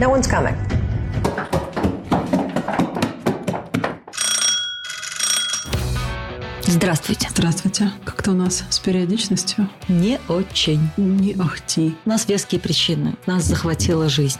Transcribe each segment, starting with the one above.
No one's coming. Здравствуйте. Здравствуйте. Как-то у нас с периодичностью. Не очень. Не ахти. У нас веские причины. Нас захватила жизнь.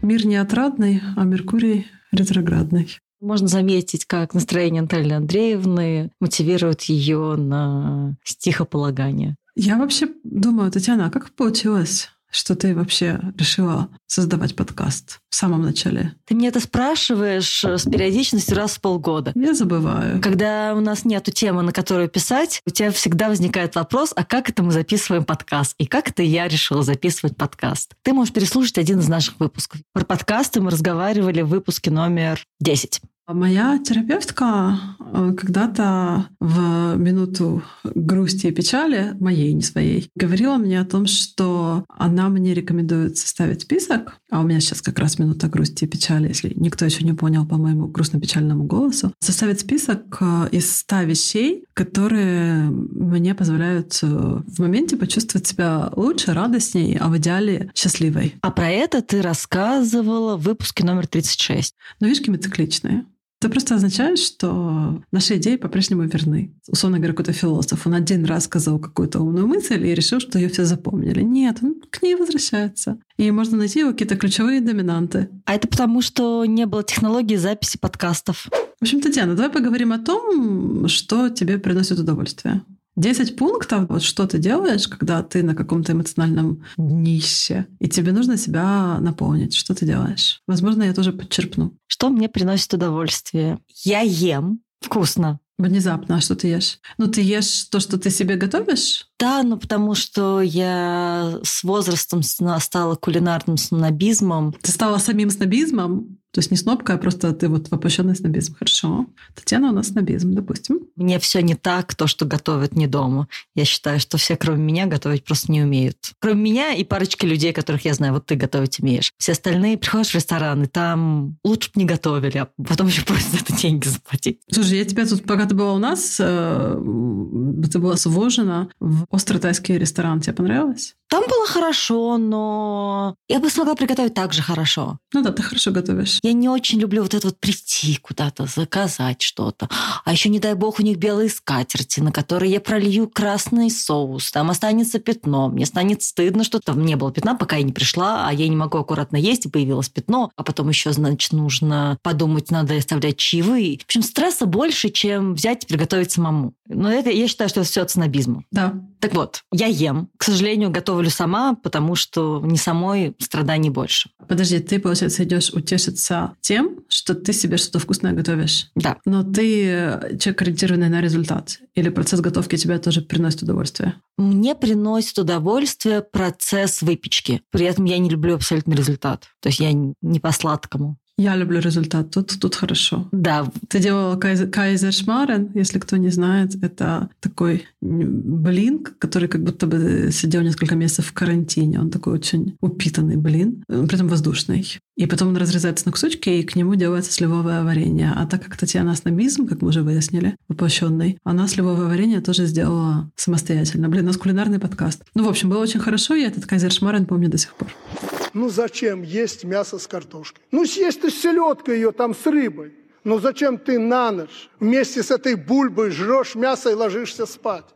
Мир не отрадный, а Меркурий ретроградный. Можно заметить, как настроение Натальи Андреевны мотивирует ее на стихополагание. Я вообще думаю, Татьяна, а как получилось, что ты вообще решила создавать подкаст в самом начале? Ты мне это спрашиваешь э, с периодичностью раз в полгода. Я забываю. Когда у нас нету темы, на которую писать, у тебя всегда возникает вопрос, а как это мы записываем подкаст? И как это я решила записывать подкаст? Ты можешь переслушать один из наших выпусков. Про подкасты мы разговаривали в выпуске номер 10. Моя терапевтка э, когда-то в минуту грусти и печали, моей, не своей, говорила мне о том, что она мне рекомендует составить список, а у меня сейчас как раз минута грусти и печали, если никто еще не понял по моему грустно-печальному голосу, составить список э, из ста вещей, которые мне позволяют э, в моменте почувствовать себя лучше, радостней, а в идеале счастливой. А про это ты рассказывала в выпуске номер 36. Но вишки цикличные. Это просто означает, что наши идеи по-прежнему верны. Условно говоря, какой-то философ, он один раз сказал какую-то умную мысль и решил, что ее все запомнили. Нет, он к ней возвращается. И можно найти его какие-то ключевые доминанты. А это потому, что не было технологии записи подкастов. В общем, Татьяна, давай поговорим о том, что тебе приносит удовольствие. 10 пунктов, вот что ты делаешь, когда ты на каком-то эмоциональном днище, и тебе нужно себя наполнить. Что ты делаешь? Возможно, я тоже подчерпну. Что мне приносит удовольствие? Я ем вкусно. Внезапно, а что ты ешь? Ну, ты ешь то, что ты себе готовишь? Да, ну потому что я с возрастом стала кулинарным снобизмом. Ты стала самим снобизмом? То есть не снобка, а просто ты вот воплощенный снобизм. Хорошо. Татьяна у нас снобизм, допустим. Мне все не так, то, что готовят не дома. Я считаю, что все, кроме меня, готовить просто не умеют. Кроме меня и парочки людей, которых я знаю, вот ты готовить умеешь. Все остальные приходишь в ресторан, и там лучше бы не готовили, а потом еще просят за это деньги заплатить. Слушай, я тебя тут, пока ты была у нас, э, ты была свожена в острый-тайский ресторан. Тебе понравилось? Там было хорошо, но я бы смогла приготовить так же хорошо. Ну да, ты хорошо готовишь. Я не очень люблю вот это вот прийти куда-то, заказать что-то. А еще, не дай бог, у них белые скатерти, на которые я пролью красный соус. Там останется пятно. Мне станет стыдно, что там не было пятна, пока я не пришла, а я не могу аккуратно есть, и появилось пятно. А потом еще, значит, нужно подумать, надо оставлять чаевые. В общем, стресса больше, чем взять и приготовить самому. Но это, я считаю, что это все от снобизма. Да. Так вот, я ем. К сожалению, готовлю сама, потому что не самой страданий больше. Подожди, ты, получается, идешь утешиться тем, что ты себе что-то вкусное готовишь. Да. Но ты человек, ориентированный на результат. Или процесс готовки тебя тоже приносит удовольствие? Мне приносит удовольствие процесс выпечки. При этом я не люблю абсолютно результат. То есть я не по сладкому. Я люблю результат. Тут, тут хорошо. Да. Ты делала кайзер шмарен, если кто не знает. Это такой блин, который как будто бы сидел несколько месяцев в карантине. Он такой очень упитанный блин, при этом воздушный. И потом он разрезается на кусочки, и к нему делается сливовое варенье. А так как Татьяна снобизм, как мы уже выяснили, воплощенный, она сливовое варенье тоже сделала самостоятельно. Блин, у нас кулинарный подкаст. Ну, в общем, было очень хорошо, я этот кайзер помню до сих пор. Ну зачем есть мясо с картошкой? Ну съесть ты селедкой ее там с рыбой. Но зачем ты на ночь вместе с этой бульбой жрешь мясо и ложишься спать?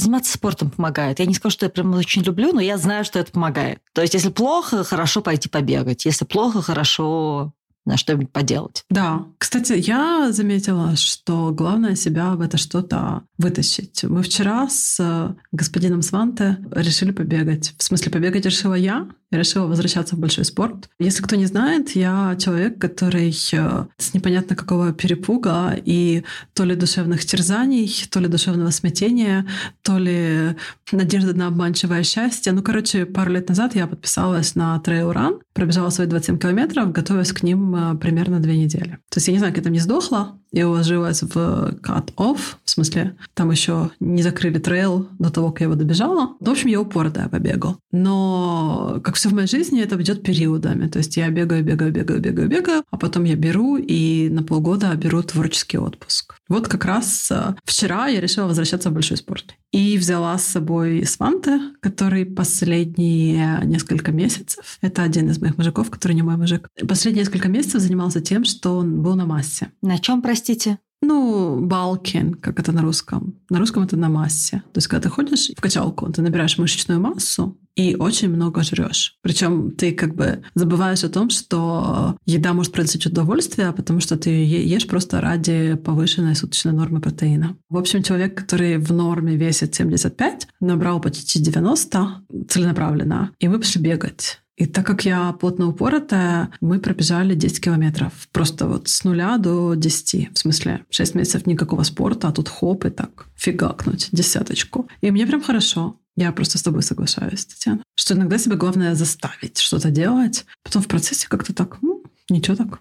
Заниматься спортом помогает. Я не скажу, что я прям очень люблю, но я знаю, что это помогает. То есть, если плохо, хорошо пойти побегать. Если плохо, хорошо на что-нибудь поделать. Да. Кстати, я заметила, что главное себя в это что-то вытащить. Мы вчера с господином Сванте решили побегать. В смысле, побегать решила я, я решила возвращаться в большой спорт. Если кто не знает, я человек, который э, с непонятно какого перепуга и то ли душевных терзаний, то ли душевного смятения, то ли надежды на обманчивое счастье. Ну, короче, пару лет назад я подписалась на трейл ран, пробежала свои 27 километров, готовясь к ним э, примерно две недели. То есть я не знаю, как я там не сдохла, я уложилась в cut-off, в смысле, там еще не закрыли трейл до того, как я его добежала. В общем, я упоротая побегал. Но, как все в моей жизни, это идет периодами. То есть я бегаю, бегаю, бегаю, бегаю, бегаю, а потом я беру и на полгода беру творческий отпуск. Вот как раз э, вчера я решила возвращаться в большой спорт. И взяла с собой Сванте, который последние несколько месяцев, это один из моих мужиков, который не мой мужик, последние несколько месяцев занимался тем, что он был на массе. На чем, простите? Ну, балкин, как это на русском. На русском это на массе. То есть, когда ты ходишь в качалку, ты набираешь мышечную массу и очень много жрешь. Причем ты как бы забываешь о том, что еда может приносить удовольствие, потому что ты ешь просто ради повышенной суточной нормы протеина. В общем, человек, который в норме весит 75, набрал почти 90 целенаправленно, и мы пошли бегать. И так как я плотно упоротая, мы пробежали 10 километров. Просто вот с нуля до 10. В смысле, 6 месяцев никакого спорта, а тут хоп и так фигакнуть десяточку. И мне прям хорошо. Я просто с тобой соглашаюсь, Татьяна. Что иногда себя главное заставить что-то делать. Потом в процессе как-то так, ну, ничего так.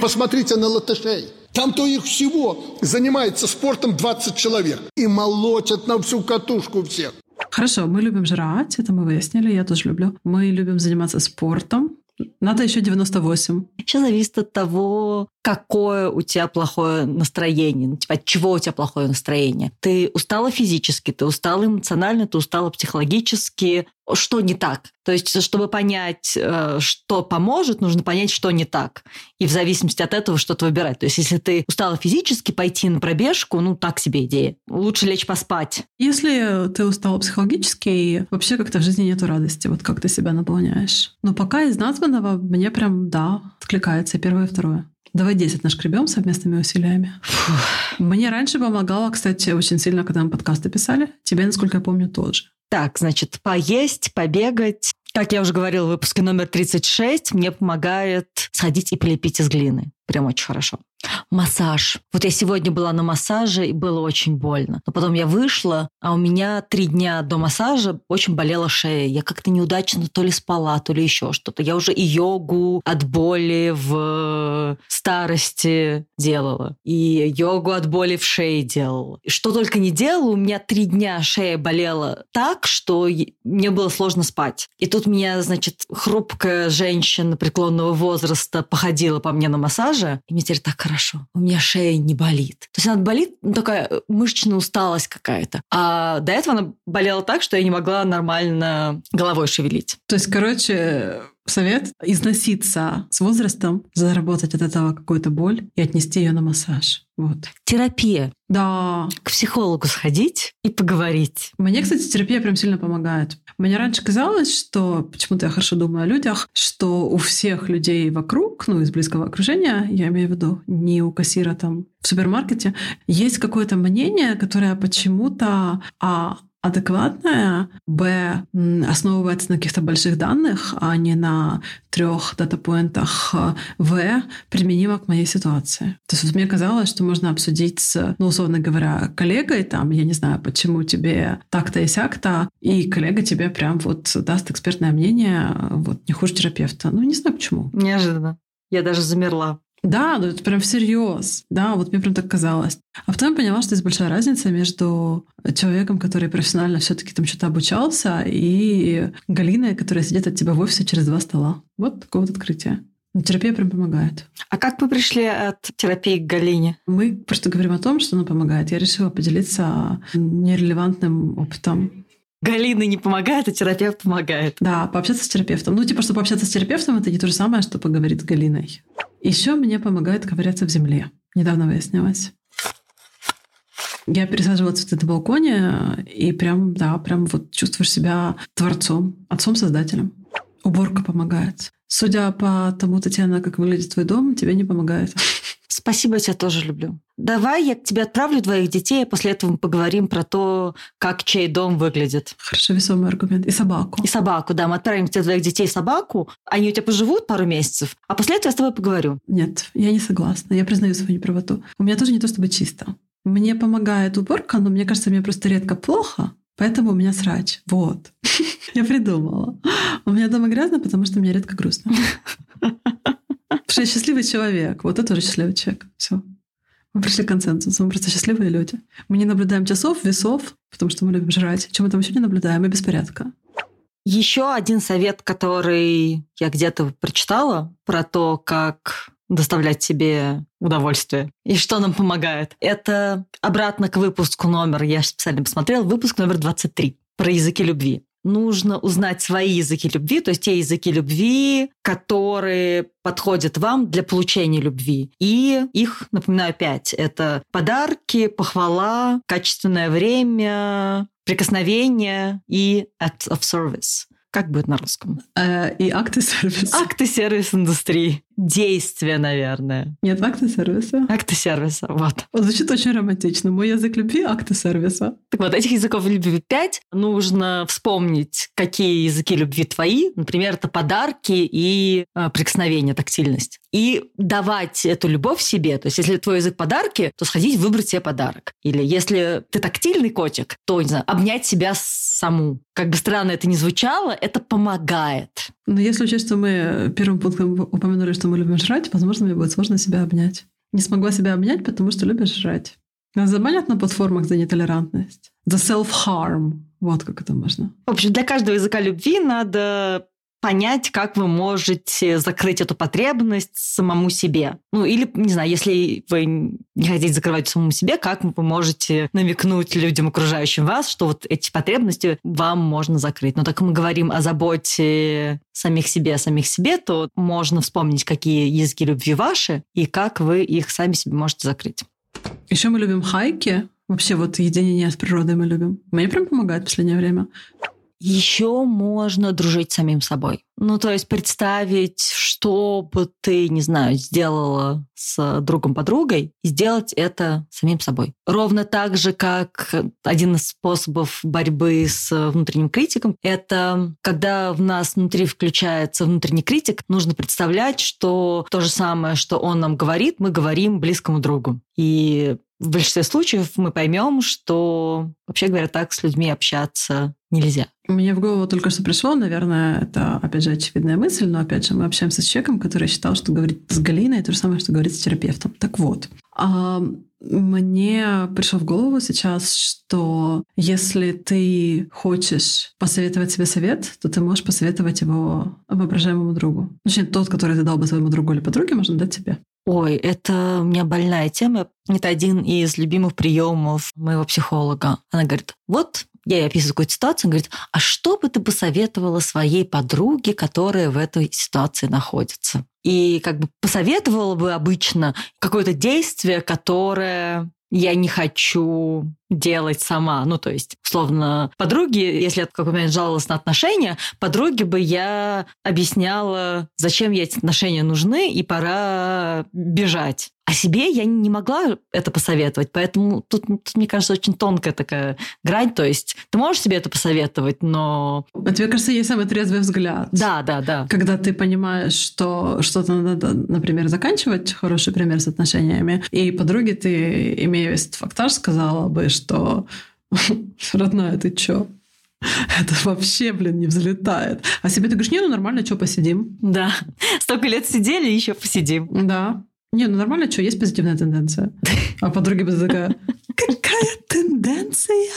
Посмотрите на латышей. Там-то их всего занимается спортом 20 человек. И молотят на всю катушку всех. Хорошо, мы любим жрать, это мы выяснили, я тоже люблю. Мы любим заниматься спортом. Надо еще 98. Еще зависит от того, какое у тебя плохое настроение, ну, типа, от чего у тебя плохое настроение. Ты устала физически, ты устала эмоционально, ты устала психологически. Что не так? То есть, чтобы понять, э, что поможет, нужно понять, что не так. И в зависимости от этого что-то выбирать. То есть, если ты устала физически, пойти на пробежку, ну, так себе идея. Лучше лечь поспать. Если ты устала психологически, вообще как-то в жизни нету радости. Вот как ты себя наполняешь. Но пока из названного мне прям, да, откликается первое и второе. Давай 10 нашкребем совместными усилиями. Фух. Мне раньше помогало, кстати, очень сильно, когда мы подкасты писали. Тебе, насколько я помню, тоже. Так, значит, поесть, побегать. Как я уже говорила в выпуске номер 36, мне помогает сходить и полепить из глины. Прям очень хорошо. Массаж. Вот я сегодня была на массаже, и было очень больно. Но потом я вышла, а у меня три дня до массажа очень болела шея. Я как-то неудачно то ли спала, то ли еще что-то. Я уже и йогу от боли в старости делала. И йогу от боли в шее делала. И что только не делала, у меня три дня шея болела так, что мне было сложно спать. И тут меня, значит, хрупкая женщина преклонного возраста походила по мне на массаже, и мне теперь так хорошо хорошо, у меня шея не болит. То есть она болит, ну, такая э, мышечная усталость какая-то. А до этого она болела так, что я не могла нормально головой шевелить. То есть, короче, совет износиться с возрастом, заработать от этого какую-то боль и отнести ее на массаж. Вот. Терапия. Да. К психологу сходить и поговорить. Мне, кстати, терапия прям сильно помогает. Мне раньше казалось, что почему-то я хорошо думаю о людях, что у всех людей вокруг, ну, из близкого окружения, я имею в виду, не у кассира там в супермаркете, есть какое-то мнение, которое почему-то а, адекватная, б, основывается на каких-то больших данных, а не на трех дата-поинтах в, применимо к моей ситуации. То есть вот мне казалось, что можно обсудить с, ну, условно говоря, коллегой, там, я не знаю, почему тебе так-то и сяк-то, и коллега тебе прям вот даст экспертное мнение, вот, не хуже терапевта. Ну, не знаю почему. Неожиданно. Я даже замерла. Да, ну это прям всерьез. Да, вот мне прям так казалось. А потом я поняла, что есть большая разница между человеком, который профессионально все таки там что-то обучался, и Галиной, которая сидит от тебя в офисе через два стола. Вот такое вот открытие. Но терапия прям помогает. А как вы пришли от терапии к Галине? Мы просто говорим о том, что она помогает. Я решила поделиться нерелевантным опытом. Галина не помогает, а терапевт помогает. Да, пообщаться с терапевтом. Ну, типа, что пообщаться с терапевтом, это не то же самое, что поговорить с Галиной. Еще мне помогает ковыряться в земле. Недавно выяснилось. Я пересаживала цветы на балконе, и прям, да, прям вот чувствуешь себя творцом, отцом-создателем. Уборка помогает. Судя по тому, Татьяна, как выглядит твой дом, тебе не помогает. Спасибо, я тебя тоже люблю. Давай я к тебе отправлю двоих детей, а после этого мы поговорим про то, как чей дом выглядит. Хорошо, весомый аргумент. И собаку. И собаку, да. Мы отправим к тебе двоих детей собаку, они у тебя поживут пару месяцев, а после этого я с тобой поговорю. Нет, я не согласна. Я признаю свою неправоту. У меня тоже не то чтобы чисто. Мне помогает уборка, но мне кажется, мне просто редко плохо, Поэтому у меня срач. Вот. Я придумала. У меня дома грязно, потому что мне редко грустно. Потому счастливый человек. Вот это тоже счастливый человек. Все. Мы пришли к консенсусу. Мы просто счастливые люди. Мы не наблюдаем часов, весов, потому что мы любим жрать. Чем мы там еще не наблюдаем? И беспорядка. Еще один совет, который я где-то прочитала про то, как доставлять себе удовольствие. И что нам помогает? Это обратно к выпуску номер, я специально посмотрела, выпуск номер 23 про языки любви нужно узнать свои языки любви, то есть те языки любви, которые подходят вам для получения любви. И их, напоминаю, пять. Это подарки, похвала, качественное время, прикосновение и acts of service. Как будет на русском? Э, и акты сервиса. Акты сервис-индустрии. Действия, наверное. Нет, акты сервиса. Акты сервиса, вот. Звучит очень романтично. Мой язык любви — акты сервиса. Так вот, этих языков любви пять. Нужно вспомнить, какие языки любви твои. Например, это подарки и э, прикосновение, тактильность. И давать эту любовь себе. То есть, если твой язык подарки, то сходить выбрать себе подарок. Или если ты тактильный котик, то, не знаю, обнять себя саму. Как бы странно это ни звучало, это помогает. Но если учесть, что мы первым пунктом упомянули, что мы любим жрать, возможно, мне будет сложно себя обнять. Не смогла себя обнять, потому что любишь жрать. Нас забанят на платформах за нетолерантность. За self-harm. Вот как это можно. В общем, для каждого языка любви надо понять, как вы можете закрыть эту потребность самому себе. Ну, или, не знаю, если вы не хотите закрывать самому себе, как вы можете намекнуть людям, окружающим вас, что вот эти потребности вам можно закрыть. Но так мы говорим о заботе самих себе, самих себе, то можно вспомнить, какие языки любви ваши и как вы их сами себе можете закрыть. Еще мы любим хайки. Вообще вот единение с природой мы любим. Мне прям помогает в последнее время. Еще можно дружить с самим собой. Ну, то есть представить, что бы ты, не знаю, сделала с другом-подругой, и сделать это самим собой. Ровно так же, как один из способов борьбы с внутренним критиком, это когда в нас внутри включается внутренний критик, нужно представлять, что то же самое, что он нам говорит, мы говорим близкому другу. И в большинстве случаев мы поймем, что, вообще говоря, так с людьми общаться нельзя. Мне в голову только что пришло, наверное, это, опять же, очевидная мысль, но, опять же, мы общаемся с человеком, который считал, что говорит с Галиной то же самое, что говорит с терапевтом. Так вот, а мне пришло в голову сейчас, что если ты хочешь посоветовать себе совет, то ты можешь посоветовать его воображаемому другу. Точнее, тот, который ты дал бы своему другу или подруге, можно дать тебе. Ой, это у меня больная тема. Это один из любимых приемов моего психолога. Она говорит, вот я ей описываю какую-то ситуацию, он говорит, а что бы ты посоветовала своей подруге, которая в этой ситуации находится? И как бы посоветовала бы обычно какое-то действие, которое я не хочу делать сама. Ну, то есть, условно, подруги, если я в какой момент жаловалась на отношения, подруге бы я объясняла, зачем ей эти отношения нужны, и пора бежать. А себе я не могла это посоветовать, поэтому тут, тут, мне кажется, очень тонкая такая грань. То есть ты можешь себе это посоветовать, но... А тебе кажется, есть самый трезвый взгляд. Да, да, да. Когда ты понимаешь, что что-то надо, например, заканчивать, хороший пример с отношениями, и подруге ты, имея весь фактаж, сказала бы, что родная, ты чё? Это вообще, блин, не взлетает. А себе ты говоришь, не, ну нормально, что посидим? Да. Столько лет сидели, еще посидим. Да. Не, ну нормально, что, есть позитивная тенденция. А подруги бы такая, какая тенденция?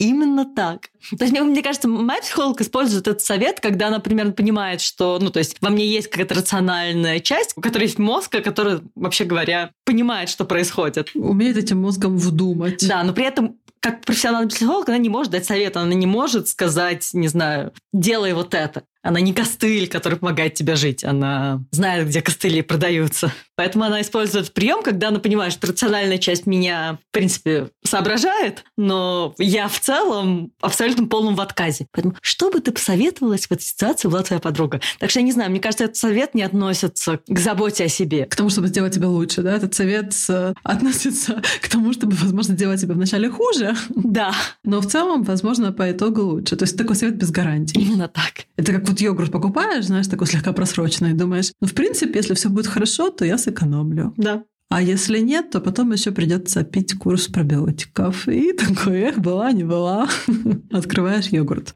Именно так. То есть, мне, кажется, моя психолог использует этот совет, когда она примерно понимает, что, ну, то есть, во мне есть какая-то рациональная часть, у которой есть мозг, который, вообще говоря, понимает, что происходит. Умеет этим мозгом вдумать. Да, но при этом как профессиональный психолог, она не может дать совет, она не может сказать, не знаю, делай вот это. Она не костыль, который помогает тебе жить. Она знает, где костыли продаются. Поэтому она использует прием, когда она понимает, что рациональная часть меня, в принципе, соображает, но я в целом абсолютно полном в отказе. Поэтому что бы ты посоветовалась в этой ситуации, была твоя подруга? Так что я не знаю, мне кажется, этот совет не относится к заботе о себе. К тому, чтобы сделать тебя лучше, да? Этот совет относится к тому, чтобы, возможно, сделать тебя вначале хуже. Да. Но в целом, возможно, по итогу лучше. То есть такой совет без гарантии. Именно так. Это как вот йогурт покупаешь, знаешь, такой слегка просроченный, думаешь, ну, в принципе, если все будет хорошо, то я сэкономлю. Да. А если нет, то потом еще придется пить курс пробиотиков. И такой, эх, была, не была. Открываешь йогурт.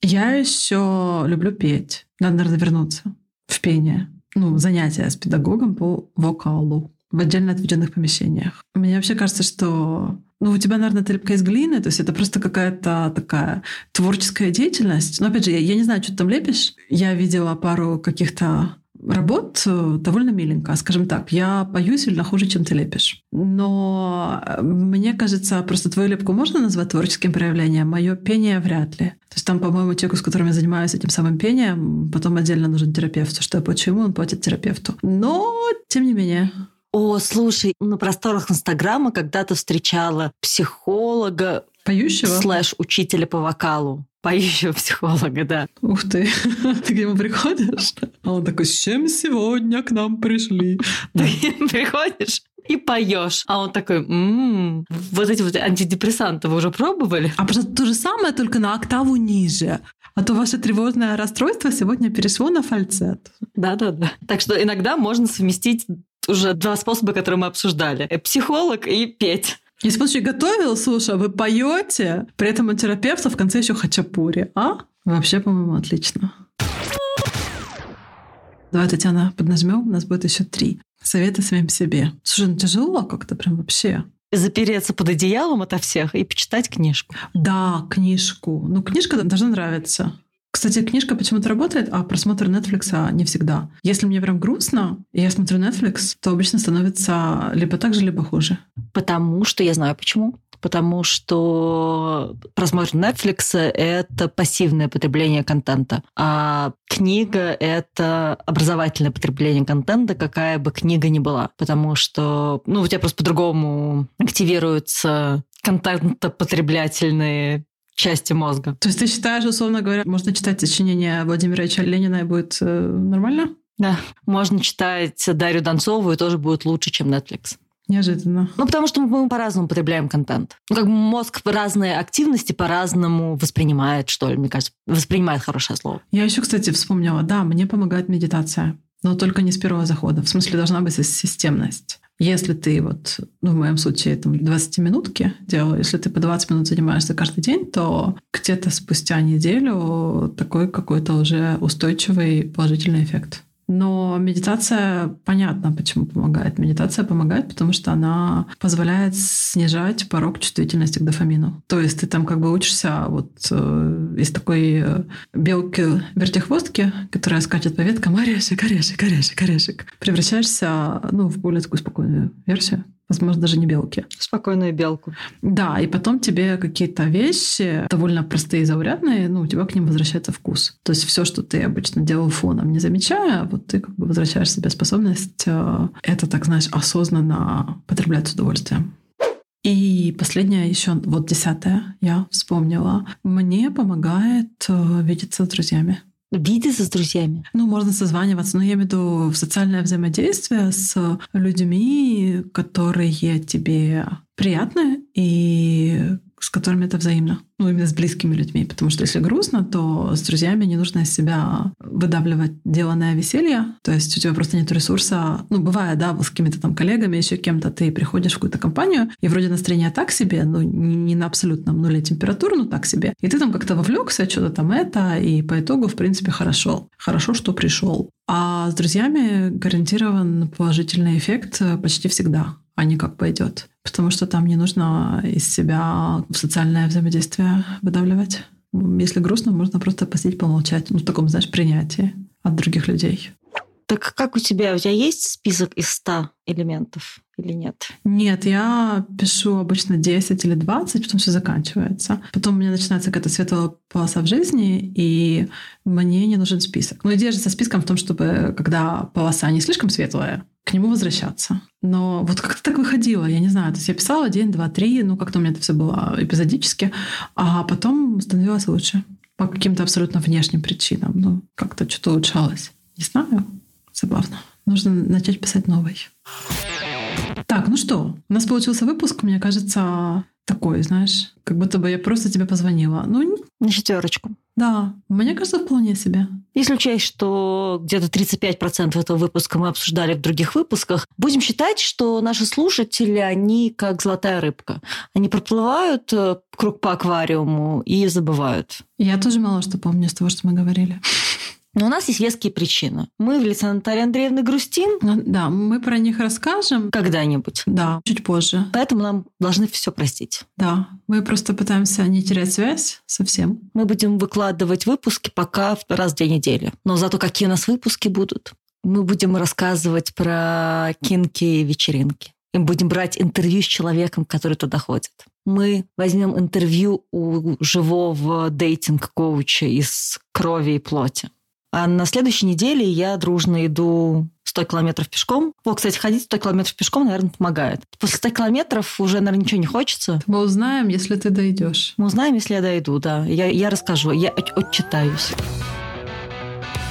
Я еще люблю петь. Надо, наверное, вернуться в пение. Ну, занятия с педагогом по вокалу в отдельно отведенных помещениях. Мне вообще кажется, что ну, у тебя, наверное, тряпка из глины, то есть это просто какая-то такая творческая деятельность. Но, опять же, я, я не знаю, что ты там лепишь. Я видела пару каких-то работ э, довольно миленько, скажем так. Я пою сильно хуже, чем ты лепишь. Но э, мне кажется, просто твою лепку можно назвать творческим проявлением, мое пение вряд ли. То есть там, по-моему, человеку, с которым я занимаюсь этим самым пением, потом отдельно нужен терапевт. Что почему он платит терапевту. Но, тем не менее. О, слушай, на просторах Инстаграма когда-то встречала психолога, Поющего? Слэш учителя по вокалу. Поющего психолога, да. Ух ты. Ты к нему приходишь? А он такой, с чем сегодня к нам пришли? Ты приходишь и поешь. А он такой, м-м, вот эти вот антидепрессанты вы уже пробовали? А просто то же самое, только на октаву ниже. А то ваше тревожное расстройство сегодня перешло на фальцет. Да-да-да. Так что иногда можно совместить уже два способа, которые мы обсуждали. Психолог и петь. Если бы он готовил, слушай, а вы поете, при этом у терапевта в конце еще хачапури, а? Вообще, по-моему, отлично. Давай, Татьяна, поднажмем, у нас будет еще три. Советы самим себе. Слушай, ну тяжело как-то прям вообще. Запереться под одеялом ото всех и почитать книжку. Да, книжку. Ну, книжка должна нравиться. Кстати, книжка почему-то работает, а просмотр Netflix не всегда. Если мне прям грустно, и я смотрю Netflix, то обычно становится либо так же, либо хуже. Потому что я знаю почему. Потому что просмотр Netflix — это пассивное потребление контента, а книга — это образовательное потребление контента, какая бы книга ни была. Потому что ну, у тебя просто по-другому активируются контентопотреблятельные части мозга. То есть ты считаешь, условно говоря, можно читать сочинение Владимира Ильича Ленина и будет э, нормально? Да. Можно читать Дарью Донцову и тоже будет лучше, чем Netflix. Неожиданно. Ну, потому что мы по-разному потребляем контент. Ну, как бы мозг разные активности по-разному воспринимает, что ли, мне кажется. Воспринимает хорошее слово. Я еще, кстати, вспомнила, да, мне помогает медитация. Но только не с первого захода. В смысле, должна быть системность. Если ты вот, ну, в моем случае, там, 20-минутки делаю, если ты по 20 минут занимаешься каждый день, то где-то спустя неделю такой какой-то уже устойчивый положительный эффект. Но медитация, понятно, почему помогает. Медитация помогает, потому что она позволяет снижать порог чувствительности к дофамину. То есть ты там как бы учишься вот э, из такой э, белки-вертихвостки, которая скачет по веткам, орешек, орешек, орешек, орешек, превращаешься ну, в более такую спокойную версию возможно, даже не белки. Спокойную белку. Да, и потом тебе какие-то вещи довольно простые и заурядные, ну, у тебя к ним возвращается вкус. То есть все, что ты обычно делал фоном, не замечая, вот ты как бы возвращаешь себе способность э, это, так знаешь, осознанно потреблять с удовольствием. И последнее еще, вот десятое, я вспомнила. Мне помогает э, видеться с друзьями. Видеться с друзьями? Ну, можно созваниваться, но я имею в виду социальное взаимодействие с людьми, которые тебе приятны и с которыми это взаимно. Ну, именно с близкими людьми. Потому что если грустно, то с друзьями не нужно из себя выдавливать деланное веселье. То есть у тебя просто нет ресурса. Ну, бывает, да, с какими-то там коллегами, еще кем-то ты приходишь в какую-то компанию, и вроде настроение так себе, ну, не на абсолютном нуле температуры, но так себе. И ты там как-то вовлекся, что-то там это, и по итогу, в принципе, хорошо. Хорошо, что пришел. А с друзьями гарантирован положительный эффект почти всегда а не как пойдет. Потому что там не нужно из себя социальное взаимодействие выдавливать. Если грустно, можно просто посидеть, помолчать. Ну, в таком, знаешь, принятии от других людей. Так как у тебя? У тебя есть список из 100 элементов или нет? Нет, я пишу обычно 10 или 20, потом все заканчивается. Потом у меня начинается какая-то светлая полоса в жизни, и мне не нужен список. Но идея же со списком в том, чтобы когда полоса не слишком светлая, к нему возвращаться. Но вот как-то так выходило, я не знаю. То есть я писала день, два, три, ну как-то у меня это все было эпизодически, а потом становилось лучше по каким-то абсолютно внешним причинам. Ну, как-то что-то улучшалось. Не знаю. Забавно. Нужно начать писать новый. Так, ну что, у нас получился выпуск, мне кажется, такой, знаешь, как будто бы я просто тебе позвонила. Ну, на четверочку. Да, мне кажется, вполне себе. Если учесть, что где-то 35% этого выпуска мы обсуждали в других выпусках, будем считать, что наши слушатели, они как золотая рыбка. Они проплывают э, круг по аквариуму и забывают. Я тоже мало что помню с того, что мы говорили. Но у нас есть веские причины. Мы в лице Натальи Андреевны грустим. Ну да, мы про них расскажем. Когда-нибудь. Да, чуть позже. Поэтому нам должны все простить. Да, мы просто пытаемся не терять связь совсем. Мы будем выкладывать выпуски пока раз в две недели. Но зато какие у нас выпуски будут. Мы будем рассказывать про кинки и вечеринки. И будем брать интервью с человеком, который туда ходит. Мы возьмем интервью у живого дейтинг-коуча из крови и плоти. А на следующей неделе я дружно иду 100 километров пешком. О, кстати, ходить 100 километров пешком, наверное, помогает. После 100 километров уже, наверное, ничего не хочется. Мы узнаем, если ты дойдешь. Мы узнаем, если я дойду, да. Я, я расскажу, я отчитаюсь.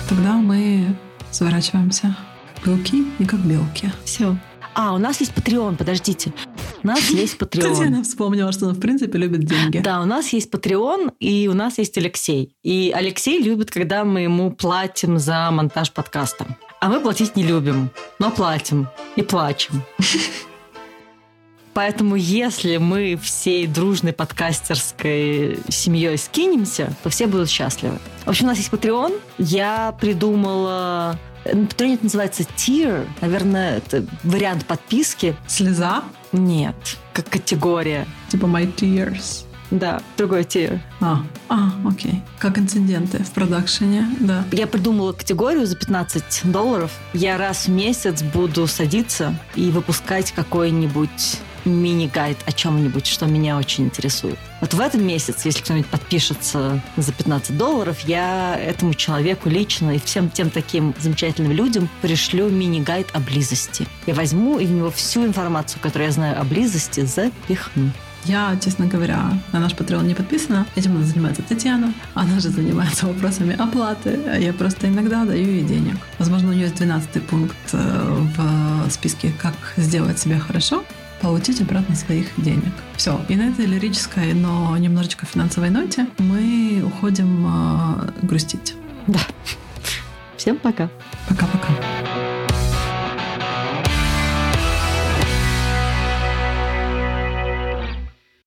Тогда мы сворачиваемся. Белки и как белки. Все. А, у нас есть Patreon, подождите. У нас есть Patreon. Татьяна вспомнила, что она, в принципе, любит деньги. Да, у нас есть Patreon, и у нас есть Алексей. И Алексей любит, когда мы ему платим за монтаж подкаста. А мы платить не любим, но платим и плачем. Поэтому если мы всей дружной подкастерской семьей скинемся, то все будут счастливы. В общем, у нас есть Patreon. Я придумала это называется tier. Наверное, это вариант подписки. Слеза? Нет, как категория. Типа my tears. Да, другой тир. А, а, окей. Как инциденты в продакшене, да. Я придумала категорию за 15 долларов. Я раз в месяц буду садиться и выпускать какой-нибудь мини-гайд о чем-нибудь, что меня очень интересует. Вот в этом месяце, если кто-нибудь подпишется за 15 долларов, я этому человеку лично и всем тем таким замечательным людям пришлю мини-гайд о близости. Я возьму и в него всю информацию, которую я знаю о близости, запихну. Я, честно говоря, на наш Patreon не подписана. Этим занимается Татьяна. Она же занимается вопросами оплаты. Я просто иногда даю ей денег. Возможно, у нее есть 12 пункт э, в списке «Как сделать себе хорошо» получить обратно своих денег. Все. И на этой лирической, но немножечко финансовой ноте мы уходим э, грустить. Да. Всем пока. Пока-пока.